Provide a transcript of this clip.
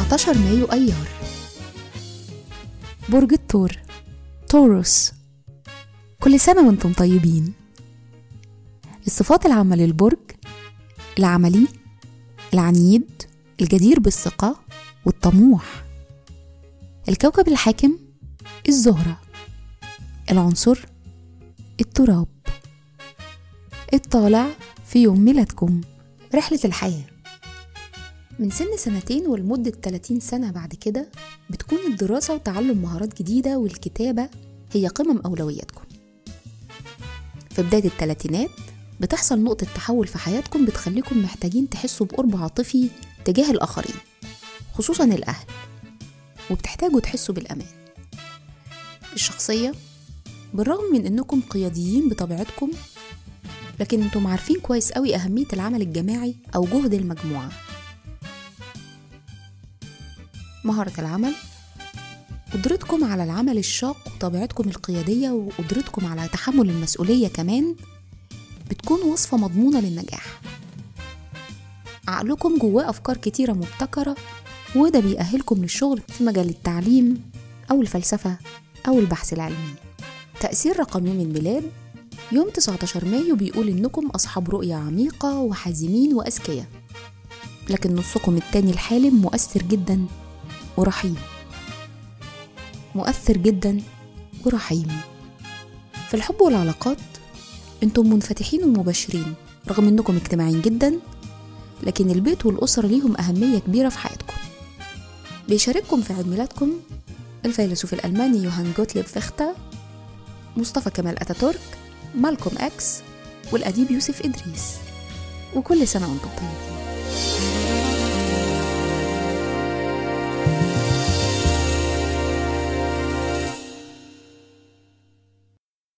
19 مايو أيار برج الثور توروس كل سنة وأنتم طيبين. الصفات العامة للبرج العملي العنيد الجدير بالثقة والطموح. الكوكب الحاكم الزهرة. العنصر التراب. الطالع في يوم ميلادكم رحلة الحياة. من سن سنتين ولمدة 30 سنة بعد كده بتكون الدراسة وتعلم مهارات جديدة والكتابة هي قمم أولوياتكم. في بداية الثلاثينات بتحصل نقطة تحول في حياتكم بتخليكم محتاجين تحسوا بقرب عاطفي تجاه الآخرين خصوصا الأهل وبتحتاجوا تحسوا بالأمان. الشخصية بالرغم من إنكم قياديين بطبيعتكم لكن إنتم عارفين كويس قوي أهمية العمل الجماعي أو جهد المجموعة. مهارة العمل. قدرتكم على العمل الشاق وطبيعتكم القيادية وقدرتكم على تحمل المسؤولية كمان بتكون وصفة مضمونة للنجاح. عقلكم جواه أفكار كتيرة مبتكرة وده بيأهلكم للشغل في مجال التعليم أو الفلسفة أو البحث العلمي. تأثير رقم يوم الميلاد يوم 19 مايو بيقول إنكم أصحاب رؤية عميقة وحازمين وأذكياء لكن نصكم التاني الحالم مؤثر جدا. ورحيم. مؤثر جدا ورحيم. في الحب والعلاقات أنتم منفتحين ومباشرين رغم أنكم اجتماعيين جدا لكن البيت والأسرة ليهم أهمية كبيرة في حياتكم. بيشارككم في عيد ميلادكم الفيلسوف الألماني يوهان جوتليب فيختا مصطفى كمال أتاتورك مالكوم أكس والأديب يوسف إدريس. وكل سنة وأنتم طيبين.